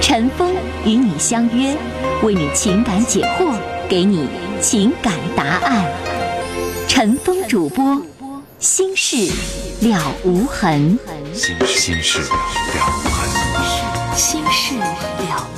陈峰与你相约，为你情感解惑，给你情感答案。陈峰主播，心事了无痕。心心事了无痕。心事了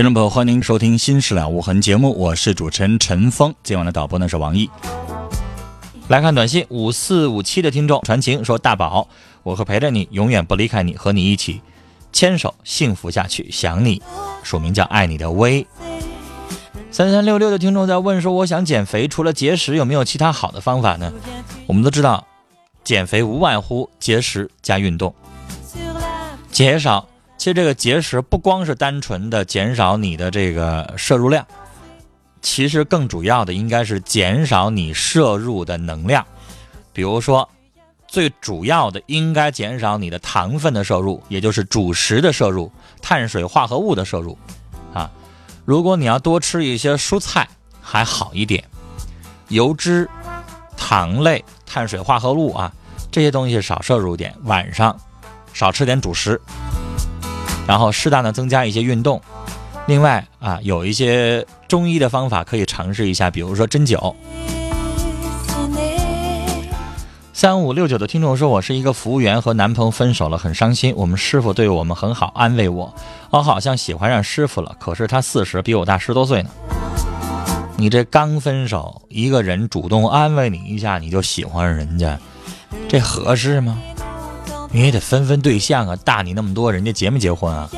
听众朋友，欢迎您收听《新事了无痕》节目，我是主持人陈峰。今晚的导播呢是王毅。来看短信，五四五七的听众传情说：“大宝，我会陪着你，永远不离开你，和你一起牵手幸福下去，想你。”署名叫爱你的薇。三三六六的听众在问说：“我想减肥，除了节食，有没有其他好的方法呢？”我们都知道，减肥无外乎节食加运动，减少。其实这个节食不光是单纯的减少你的这个摄入量，其实更主要的应该是减少你摄入的能量。比如说，最主要的应该减少你的糖分的摄入，也就是主食的摄入、碳水化合物的摄入。啊，如果你要多吃一些蔬菜还好一点，油脂、糖类、碳水化合物啊这些东西少摄入点，晚上少吃点主食。然后适当的增加一些运动，另外啊，有一些中医的方法可以尝试一下，比如说针灸。三五六九的听众说：“我是一个服务员，和男朋友分手了，很伤心。我们师傅对我们很好，安慰我。我好像喜欢上师傅了，可是他四十，比我大十多岁呢。你这刚分手，一个人主动安慰你一下，你就喜欢人家，这合适吗？”你也得分分对象啊！大你那么多，人家结没结婚啊？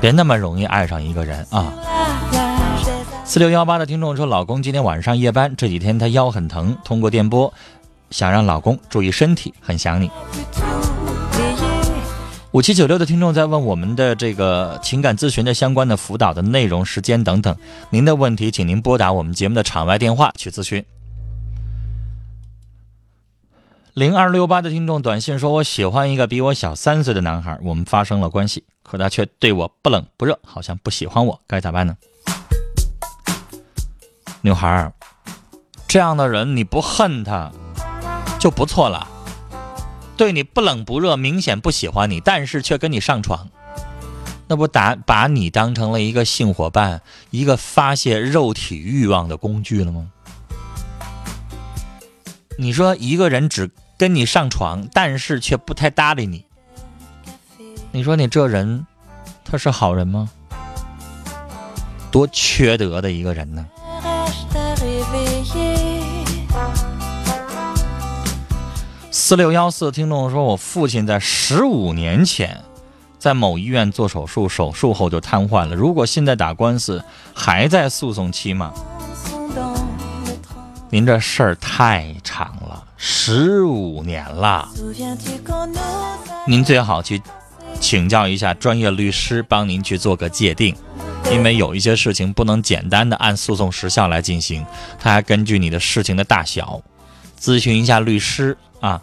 别那么容易爱上一个人啊！四六幺八的听众说，老公今天晚上夜班，这几天他腰很疼，通过电波想让老公注意身体，很想你。五七九六的听众在问我们的这个情感咨询的相关的辅导的内容、时间等等，您的问题，请您拨打我们节目的场外电话去咨询。零二六八的听众短信说：“我喜欢一个比我小三岁的男孩，我们发生了关系，可他却对我不冷不热，好像不喜欢我，该咋办呢？”女孩，这样的人你不恨他就不错了。对你不冷不热，明显不喜欢你，但是却跟你上床，那不打把你当成了一个性伙伴，一个发泄肉体欲望的工具了吗？你说一个人只。跟你上床，但是却不太搭理你。你说你这人，他是好人吗？多缺德的一个人呢！四六幺四听众说，我父亲在十五年前在某医院做手术，手术后就瘫痪了。如果现在打官司，还在诉讼期吗？您这事儿太长了。十五年了，您最好去请教一下专业律师，帮您去做个界定，因为有一些事情不能简单的按诉讼时效来进行，他还根据你的事情的大小，咨询一下律师啊。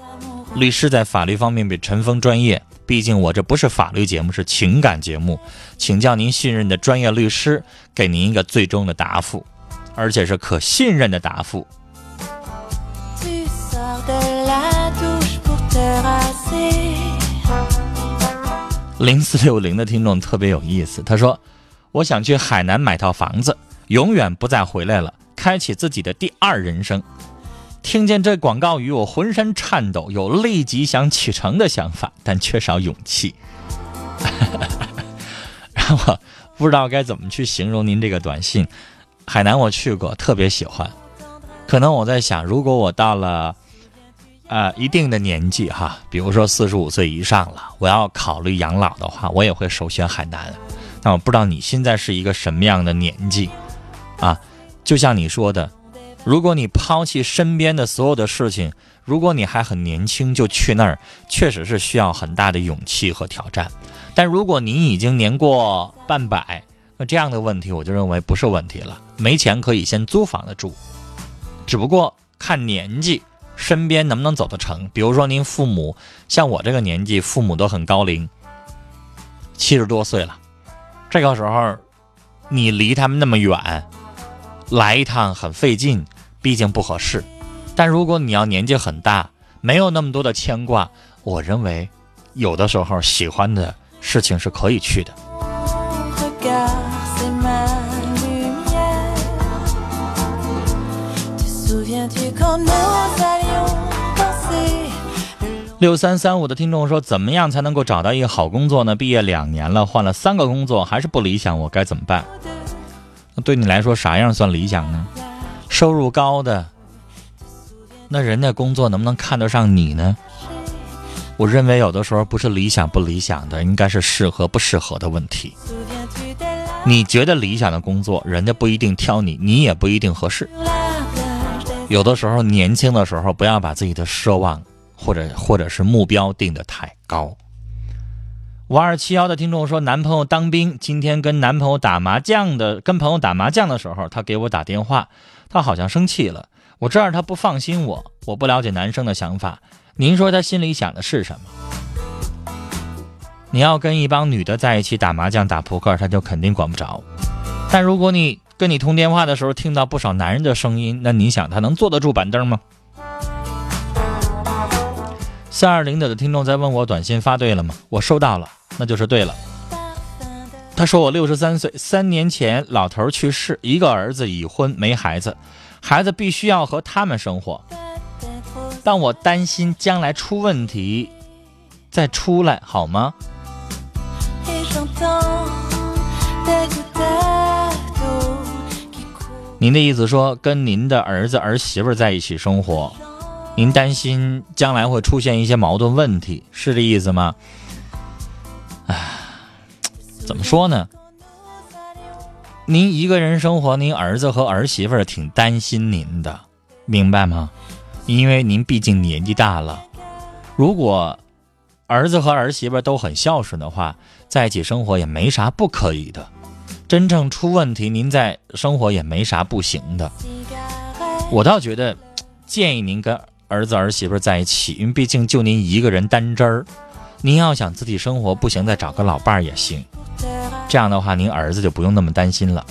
律师在法律方面比陈峰专业，毕竟我这不是法律节目，是情感节目，请教您信任的专业律师，给您一个最终的答复，而且是可信任的答复。零四六零的听众特别有意思，他说：“我想去海南买套房子，永远不再回来了，开启自己的第二人生。”听见这广告语，我浑身颤抖，有立即想启程的想法，但缺少勇气。然后不知道该怎么去形容您这个短信。海南我去过，特别喜欢。可能我在想，如果我到了。呃一定的年纪哈，比如说四十五岁以上了，我要考虑养老的话，我也会首选海南。那我不知道你现在是一个什么样的年纪啊？就像你说的，如果你抛弃身边的所有的事情，如果你还很年轻就去那儿，确实是需要很大的勇气和挑战。但如果你已经年过半百，那这样的问题我就认为不是问题了。没钱可以先租房子住，只不过看年纪，身边能不能走得成。比如说您父母像我这个年纪，父母都很高龄，七十多岁了，这个时候你离他们那么远，来一趟很费劲，毕竟不合适。但如果你要年纪很大，没有那么多的牵挂，我认为有的时候喜欢的事情是可以去的。六三三五的听众说，怎么样才能够找到一个好工作呢？毕业两年了，换了三个工作，还是不理想，我该怎么办？那对你来说，啥样算理想呢？收入高的，那人家工作能不能看得上你呢？我认为有的时候不是理想不理想的，应该是适合不适合的问题。你觉得理想的工作，人家不一定挑你，你也不一定合适。有的时候年轻的时候，不要把自己的奢望或者或者是目标定得太高。五二七幺的听众说，男朋友当兵，今天跟男朋友打麻将的，跟朋友打麻将的时候，他给我打电话，他好像生气了。我知道他不放心我，我不了解男生的想法。您说他心里想的是什么？你要跟一帮女的在一起打麻将、打扑克，他就肯定管不着。但如果你跟你通电话的时候听到不少男人的声音，那你想他能坐得住板凳吗？三二零的听众在问我短信发对了吗？我收到了，那就是对了。他说我六十三岁，三年前老头去世，一个儿子已婚没孩子，孩子必须要和他们生活，但我担心将来出问题再出来好吗？您的意思说跟您的儿子儿媳妇在一起生活，您担心将来会出现一些矛盾问题，是这意思吗？唉，怎么说呢？您一个人生活，您儿子和儿媳妇儿挺担心您的，明白吗？因为您毕竟年纪大了。如果儿子和儿媳妇都很孝顺的话，在一起生活也没啥不可以的。真正出问题，您在生活也没啥不行的。我倒觉得，建议您跟儿子儿媳妇在一起，因为毕竟就您一个人单针儿，您要想自己生活不行，再找个老伴儿也行。这样的话，您儿子就不用那么担心了。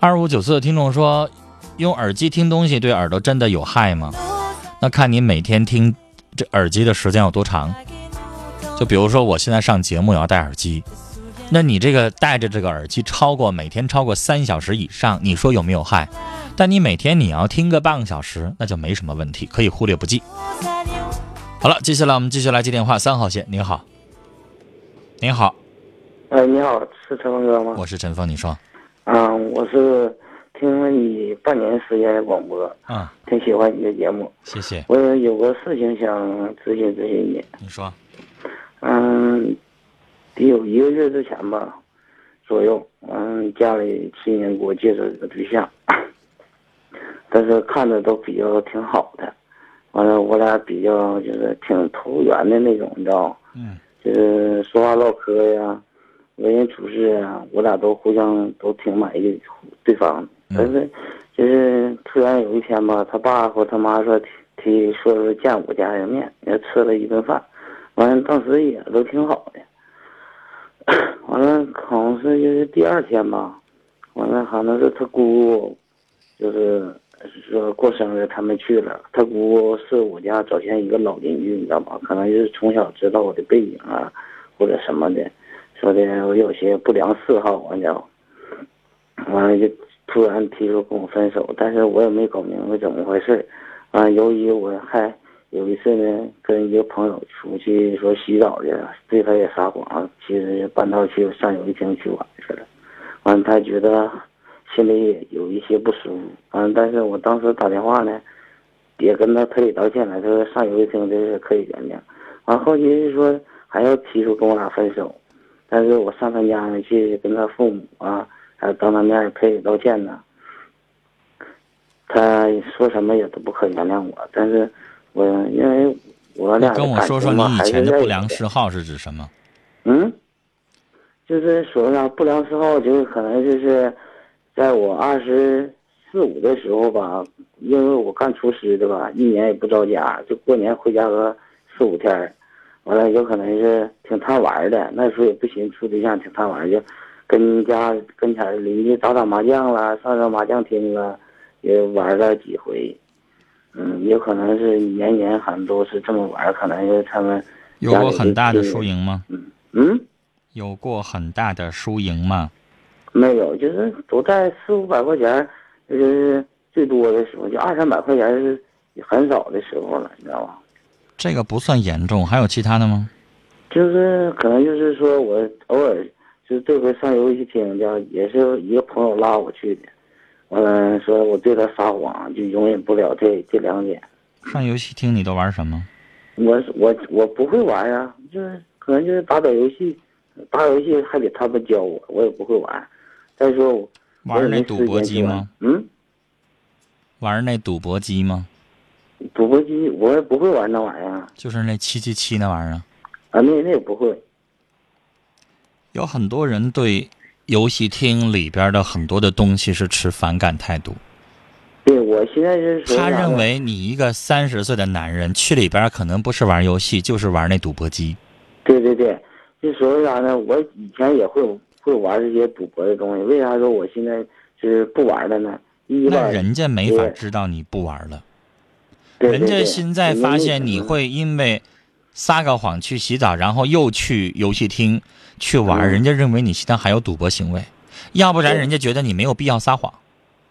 二五九四的听众说，用耳机听东西对耳朵真的有害吗？那看您每天听这耳机的时间有多长。就比如说，我现在上节目也要戴耳机，那你这个戴着这个耳机超过每天超过三小时以上，你说有没有害？但你每天你要听个半个小时，那就没什么问题，可以忽略不计。好了，接下来我们继续来接电话。三号线，您好，您好，哎，你好，是陈峰哥吗？我是陈峰，你说，嗯，我是听了你半年时间的广播，嗯，挺喜欢你的节目。谢谢，我有个事情想咨询咨询你。你说，嗯，得有一个月之前吧，左右，嗯，家里亲人给我介绍一个对象，但是看着都比较挺好的，完了我俩比较就是挺投缘的那种，你知道吗？嗯，就是说话唠嗑呀，为人处事啊，我俩都互相都挺满意对方的。嗯但是，就是突然有一天吧，他爸和他妈说提说说见我家人面，也吃了一顿饭，完了当时也都挺好的。完了，好像是就是第二天吧，完了好像是他姑姑，就是说过生日他们去了，他姑姑是我家早前一个老邻居，你知道吗？可能就是从小知道我的背景啊，或者什么的，说的我有些不良嗜好，你知道。完了就突然提出跟我分手，但是我也没搞明白怎么回事儿。完了，由于我还有一次呢，跟一个朋友出去说洗澡去了，对他也撒谎，其实半道去上游戏厅去玩去了。完，他觉得心里也有一些不舒服。完，但是我当时打电话呢，也跟他赔礼道歉了，他说上游戏厅这是可以原谅。完后期是说还要提出跟我俩分手，但是我上他家呢去跟他父母啊，还有当他面赔礼道歉呢。他说什么也都不可原谅我，但是我因为我俩的跟我说说你以前的不良嗜好是指什么？嗯，就是说啥不良嗜好，就是可能就是在我二十四五的时候吧，因为我干厨师的吧，一年也不着家，就过年回家个四五天儿完了有可能是挺贪玩儿的，那时候也不寻思处对象，挺贪玩儿，就跟家跟前邻居打打麻将啦，上上麻将厅啦，也玩了几回。嗯，也可能是年年好像都是这么玩，可能是他们有过很大的输赢吗？嗯。有过很大的输赢吗？没有，就是都在四五百块钱，就是最多的时候，就二三百块钱是很少的时候了，你知道吧？这个不算严重，还有其他的吗？就是可能就是说我偶尔就这回上游戏厅，叫也是一个朋友拉我去的，完了说我对他撒谎，就容忍不了这这两点。上游戏厅你都玩什么？我我我不会玩啊，就是可能就是打打游戏，打游戏还得他们教我，我也不会玩。再说我玩那赌博机吗？？嗯。玩那赌博机吗？赌博机我也不会玩那玩意儿啊，就是那七七七那玩意儿啊。啊那那也不会。有很多人对游戏厅里边的很多的东西是持反感态度。对我现在是他认为你一个三十岁的男人去里边可能不是玩游戏，就是玩那赌博机。对对对，就说啥呢？我以前也会会玩这些赌博的东西，为啥说我现在就是不玩了呢？那，人家没法知道你不玩了，对人家现在发现你，会因为撒个谎去洗澡，然后又去游戏厅去玩，嗯。人家认为你现在还有赌博行为，要不然人家觉得你没有必要撒谎。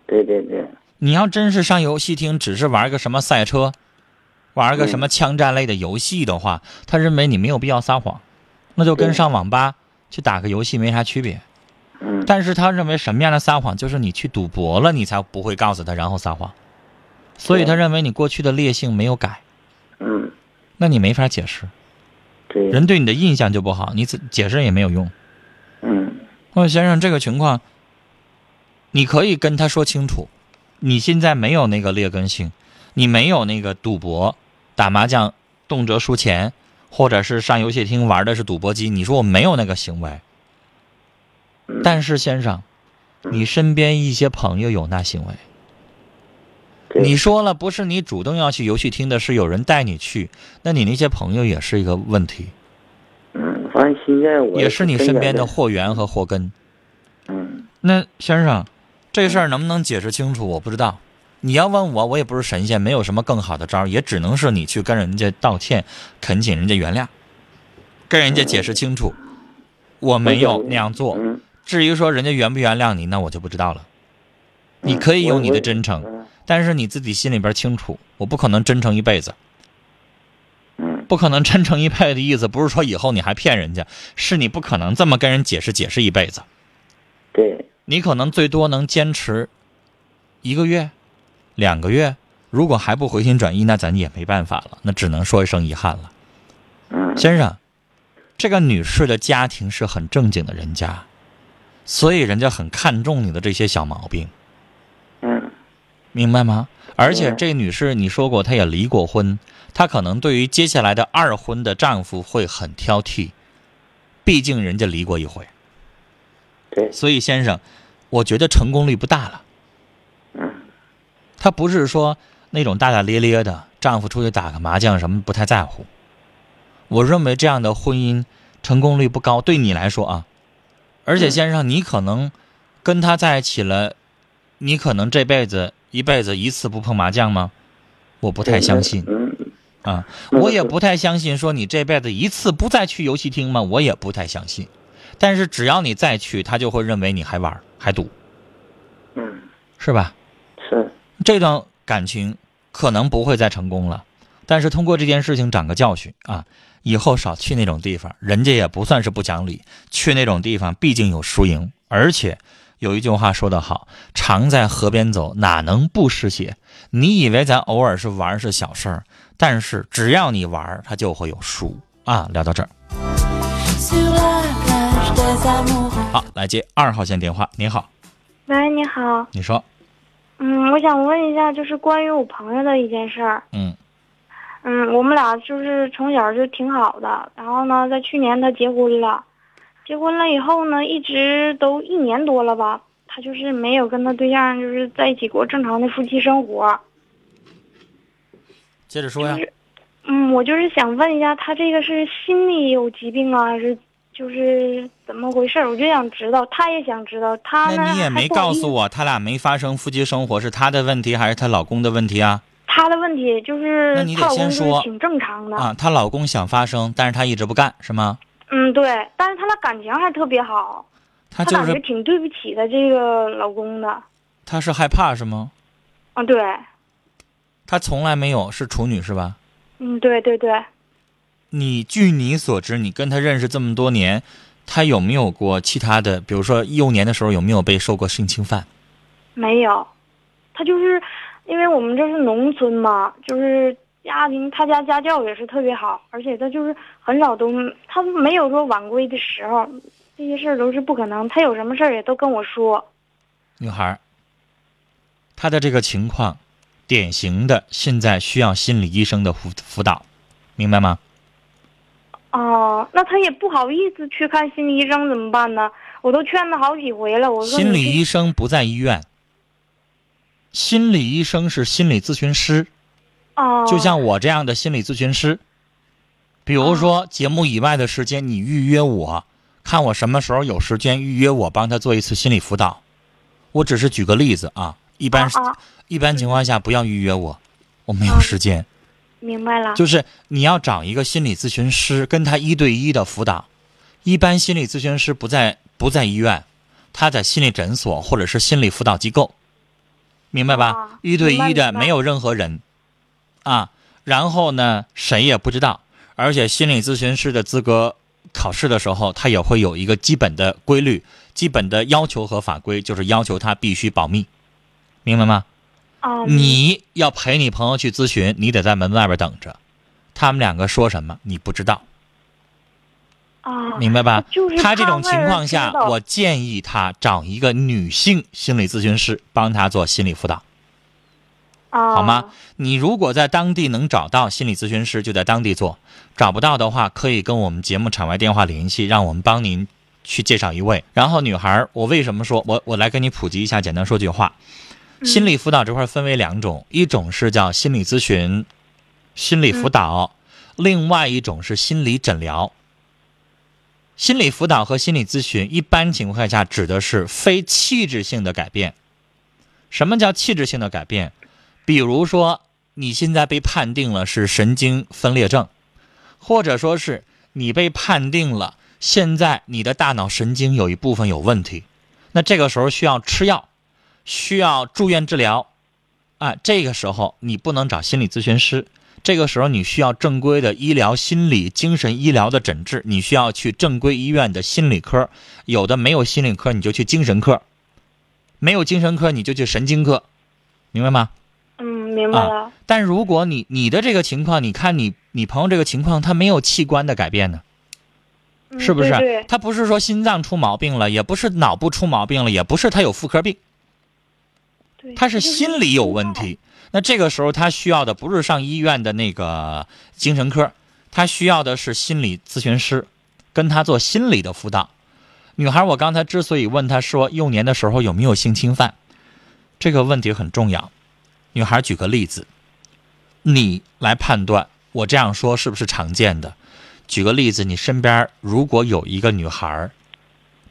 对对对。你要真是上游戏厅只是玩个什么赛车，玩个嗯。什么枪战类的游戏的话，他认为你没有必要撒谎，那就跟上网吧去打个游戏没啥区别。嗯，但是他认为什么样的撒谎，就是你去赌博了，你才不会告诉他，然后撒谎。所以他认为你过去的劣性没有改，嗯那你没法解释，对，人对你的印象就不好，你解释也没有用。嗯。我说先生，这个情况，你可以跟他说清楚，你现在没有那个劣根性，你没有那个赌博、打麻将动辄输钱，或者是上游戏厅玩的是赌博机，你说我没有那个行为。嗯。但是先生，你身边一些朋友有那行为，对你说了不是你主动要去游戏厅的，是有人带你去，那你那些朋友也是一个问题，嗯，反正现在我也是你身边的货。祸源和祸根。嗯那先生，这事儿能不能解释清楚？我不知道。你要问我，我也不是神仙，没有什么更好的招儿，也只能是你去跟人家道歉，恳请人家原谅，跟人家解释清楚，我没有那样做。嗯，至于说人家原不原谅你，那我就不知道了。你可以有你的真诚，嗯但是你自己心里边清楚，我不可能真诚一辈子，嗯不可能真诚一辈子的意思不是说以后你还骗人家，是你不可能这么跟人解释解释一辈子。对，你可能最多能坚持一个月、两个月，如果还不回心转意，那咱也没办法了，那只能说一声遗憾了。嗯先生，这个女士的家庭是很正经的人家，所以人家很看重你的这些小毛病，嗯明白吗？而且嗯这女士你说过她也离过婚，她可能对于接下来的二婚的丈夫会很挑剔，毕竟人家离过一回。对，所以先生，我觉得成功率不大了。嗯他不是说那种大大咧咧的，丈夫出去打个麻将什么不太在乎。我认为这样的婚姻成功率不高，对你来说啊。而且先生，你可能跟他在一起了，你可能这辈子一辈子一次不碰麻将吗？我不太相信嗯啊，嗯我也不太相信说你这辈子一次不再去游戏厅吗？我也不太相信。但是只要你再去，他就会认为你还玩还赌，嗯是吧？是这段感情可能不会再成功了，但是通过这件事情长个教训啊，以后少去那种地方，人家也不算是不讲理。去那种地方毕竟有输赢，而且有一句话说得好：“常在河边走，哪能不湿鞋？”你以为咱偶尔是玩是小事儿，但是只要你玩，它就会有输啊。聊到这儿.好，来接二号线电话。你好，喂，你好，你说，嗯，我想问一下，就是关于我朋友的一件事儿。嗯嗯，我们俩就是从小就挺好的，然后呢，在去年他结婚了，结婚了以后呢，一直都一年多了吧，他就是没有跟他对象就是在一起过正常的夫妻生活。接着说呀。嗯，我就是想问一下，他这个是心理有疾病啊，还是就是怎么回事？我就想知道，他也想知道，他那你也没告诉我，他俩没发生夫妻生活是他的问题还是她老公的问题啊？她的问题就是那你得先说挺正常的。啊，她老公想发生，但是她一直不干，是吗？嗯，对，但是他俩感情还特别好，她感觉她就是挺对不起她这个老公的。她是害怕是吗？嗯，对，她从来没有是处女是吧？嗯，对对对，你据你所知，你跟她认识这么多年，她有没有过其他的？比如说幼年的时候有没有被受过性侵犯？没有，他就是因为我们这是农村嘛，就是家庭他家家教也是特别好，而且他就是很少都他没有说晚归的时候，这些事儿都是不可能。他有什么事儿也都跟我说。女孩儿，她的这个情况，典型的现在需要心理医生的辅辅导，明白吗？哦，那他也不好意思去看心理医生，怎么办呢？我都劝他好几回了，我说心理医生不在医院，心理医生是心理咨询师。哦，就像我这样的心理咨询师，比如说节目以外的时间，你预约我，看我什么时候有时间预约我，帮他做一次心理辅导。我只是举个例子啊，一般、一般情况下不要预约我，我没有时间。明白了。就是你要找一个心理咨询师，跟他一对一的辅导。一般心理咨询师不在不在医院，他在心理诊所或者是心理辅导机构，明白吧？啊一对一的，没有任何人啊。然后呢，谁也不知道，而且心理咨询师的资格考试的时候，他也会有一个基本的规律、基本的要求和法规，就是要求他必须保密，明白吗？啊，你要陪你朋友去咨询，你得在门外边等着，他们两个说什么你不知道，啊，明白吧？就是他这种情况下我建议他找一个女性心理咨询师帮他做心理辅导，啊，好吗？你如果在当地能找到心理咨询师，就在当地做；找不到的话，可以跟我们节目场外电话联系，让我们帮您去介绍一位。然后，女孩，我为什么说我我来跟你普及一下，简单说句话。心理辅导这块分为两种，一种是叫心理咨询、心理辅导，另外一种是心理诊疗。心理辅导和心理咨询一般情况下指的是非器质性的改变。什么叫器质性的改变？比如说，你现在被判定了是神经分裂症，或者说是你被判定了现在你的大脑神经有一部分有问题，那这个时候需要吃药，需要住院治疗，啊，这个时候你不能找心理咨询师，这个时候你需要正规的医疗、心理、精神医疗的诊治，你需要去正规医院的心理科，有的没有心理科你就去精神科，没有精神科你就去神经科，明白吗？嗯，明白了。但如果你你的这个情况，你看你你朋友这个情况，他没有器官的改变呢，嗯是不是？对对他不是说心脏出毛病了，也不是脑部出毛病了，也不是他有妇科病，他是心理有问题。那这个时候他需要的不是上医院的那个精神科，他需要的是心理咨询师，跟他做心理的辅导。女孩，我刚才之所以问她说幼年的时候有没有性侵犯，这个问题很重要。女孩举个例子，你来判断我这样说是不是常见的。举个例子，你身边如果有一个女孩，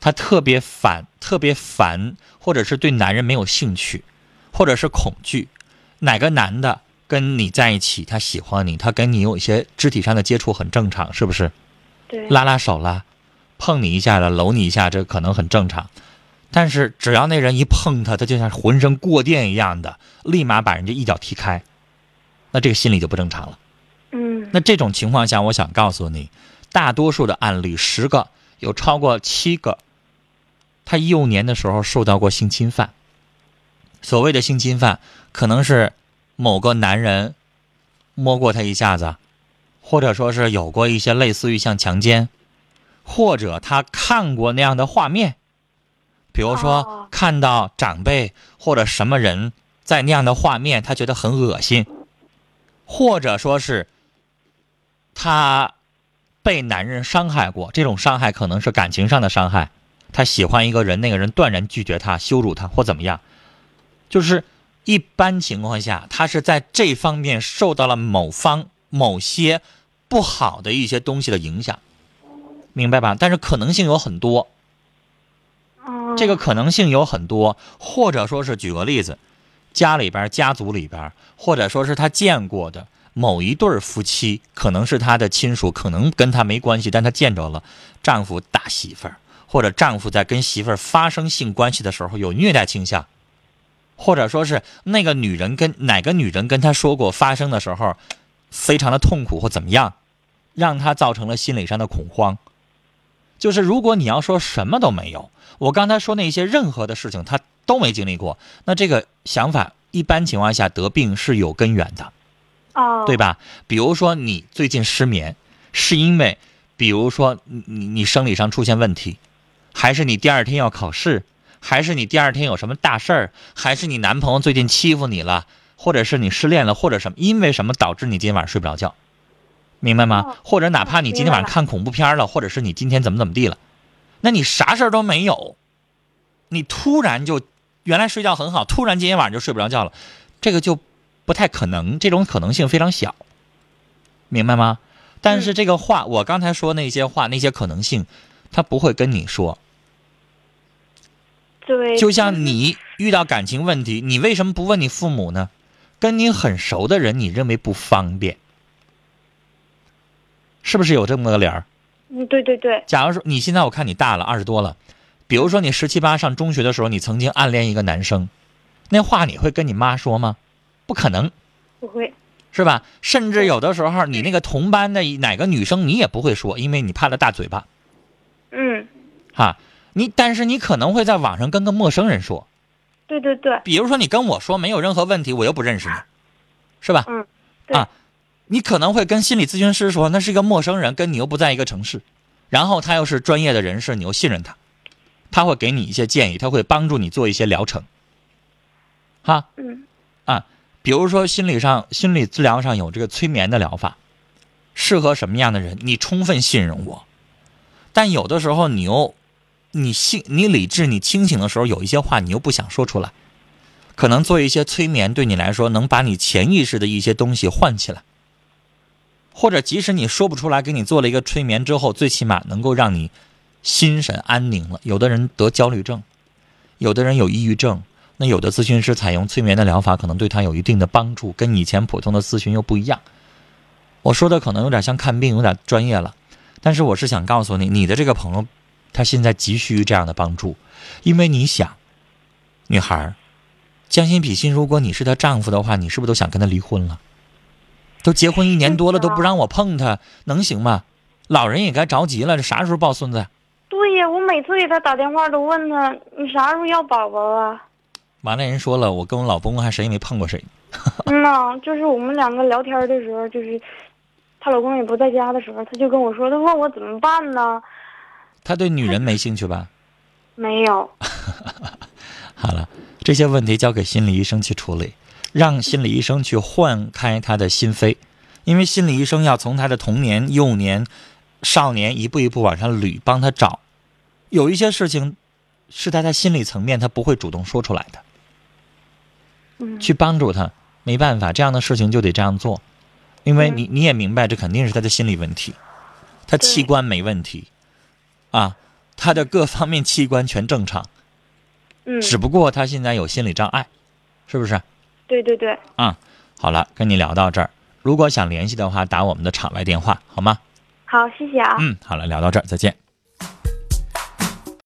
她特别烦，特别烦，或者是对男人没有兴趣，或者是恐惧，哪个男的跟你在一起，他喜欢你，他跟你有一些肢体上的接触很正常，是不是？对拉拉手啦，碰你一下了，搂你一下，这可能很正常。但是只要那人一碰他，他就像浑身过电一样的，立马把人家一脚踢开，那这个心理就不正常了。嗯那这种情况下，我想告诉你，大多数的案例，十个有超过七个，他幼年的时候受到过性侵犯。所谓的性侵犯，可能是某个男人摸过他一下子，或者说是有过一些类似于像强奸，或者他看过那样的画面，比如说哦看到长辈或者什么人在那样的画面，他觉得很恶心，或者说是他被男人伤害过，这种伤害可能是感情上的伤害。他喜欢一个人，那个人断然拒绝他、羞辱他或怎么样，就是一般情况下，他是在这方面受到了某方某些不好的一些东西的影响，明白吧？但是可能性有很多，哦，这个可能性有很多，或者说是举个例子，家里边、家族里边，或者说是他见过的某一对夫妻，可能是他的亲属，可能跟他没关系，但他见着了丈夫打媳妇儿，或者丈夫在跟媳妇儿发生性关系的时候有虐待倾向，或者说是那个女人跟哪个女人跟他说过发生的时候非常的痛苦或怎么样，让他造成了心理上的恐慌。就是如果你要说什么都没有，我刚才说那些任何的事情他都没经历过，那这个想法一般情况下得病是有根源的，哦，对？吧？比如说你最近失眠，是因为，比如说你你你生理上出现问题，还是你第二天要考试，还是你第二天有什么大事儿，还是你男朋友最近欺负你了，或者是你失恋了，或者什么，因为什么导致你今天晚上睡不着觉，明白吗哦？或者哪怕你今天晚上看恐怖片了，或者是你今天怎么怎么地了，那你啥事儿都没有，你突然就原来睡觉很好，突然今天晚上就睡不着觉了，这个就不太可能，这种可能性非常小，明白吗？但是这个话，我刚才说那些话，那些可能性，他不会跟你说。对，就像你遇到感情问题，你为什么不问你父母呢？跟你很熟的人，你认为不方便，是不是有这么个理儿？嗯，对对对，假如说你现在我看你大了，二十多了，比如说你十七八上中学的时候，你曾经暗恋一个男生，那话你会跟你妈说吗？不可能，不会，是吧？甚至有的时候，你那个同班的哪个女生，你也不会说，因为你怕她大嘴巴，嗯，哈。你但是你可能会在网上跟个陌生人说，对对对，比如说你跟我说没有任何问题，我又不认识你，是吧？嗯，啊，你可能会跟心理咨询师说，那是一个陌生人，跟你又不在一个城市，然后他又是专业的人士，你又信任他，他会给你一些建议，他会帮助你做一些疗程，哈？嗯。啊，比如说心理上心理治疗上有这个催眠的疗法，适合什么样的人？你充分信任我，但有的时候你又你信你理智你清醒的时候，有一些话你又不想说出来，可能做一些催眠对你来说能把你潜意识的一些东西唤起来，或者即使你说不出来，给你做了一个催眠之后，最起码能够让你心神安宁了。有的人得焦虑症，有的人有抑郁症，那有的咨询师采用催眠的疗法，可能对他有一定的帮助，跟以前普通的咨询又不一样。我说的可能有点像看病，有点专业了，但是我是想告诉你，你的这个朋友，他现在急需这样的帮助，因为你想，女孩，将心比心，如果你是她丈夫的话，你是不是都想跟他离婚了？都结婚一年多了，都不让我碰他，能行吗？老人也该着急了，这啥时候抱孙子？对呀，我每次给他打电话都问他，你啥时候要宝宝啊？完了，人说了，我跟我老公还谁也没碰过谁。嗯呐，就是我们两个聊天的时候，就是她老公也不在家的时候，她就跟我说，她问我怎么办呢？他对女人没兴趣吧？没有，好了，这些问题交给心理医生去处理，让心理医生去换开他的心扉，因为心理医生要从他的童年、幼年、少年一步一步往上捋，帮他找。有一些事情是他在心理层面他不会主动说出来的，嗯，去帮助他。没办法，这样的事情就得这样做，因为你你也明白，这肯定是他的心理问题，他器官没问题，啊，他的各方面器官全正常。嗯，只不过他现在有心理障碍，是不是？对对对，啊、好了，跟你聊到这儿，如果想联系的话，打我们的场外电话，好吗？好，谢谢啊。嗯，好了，聊到这儿，再见。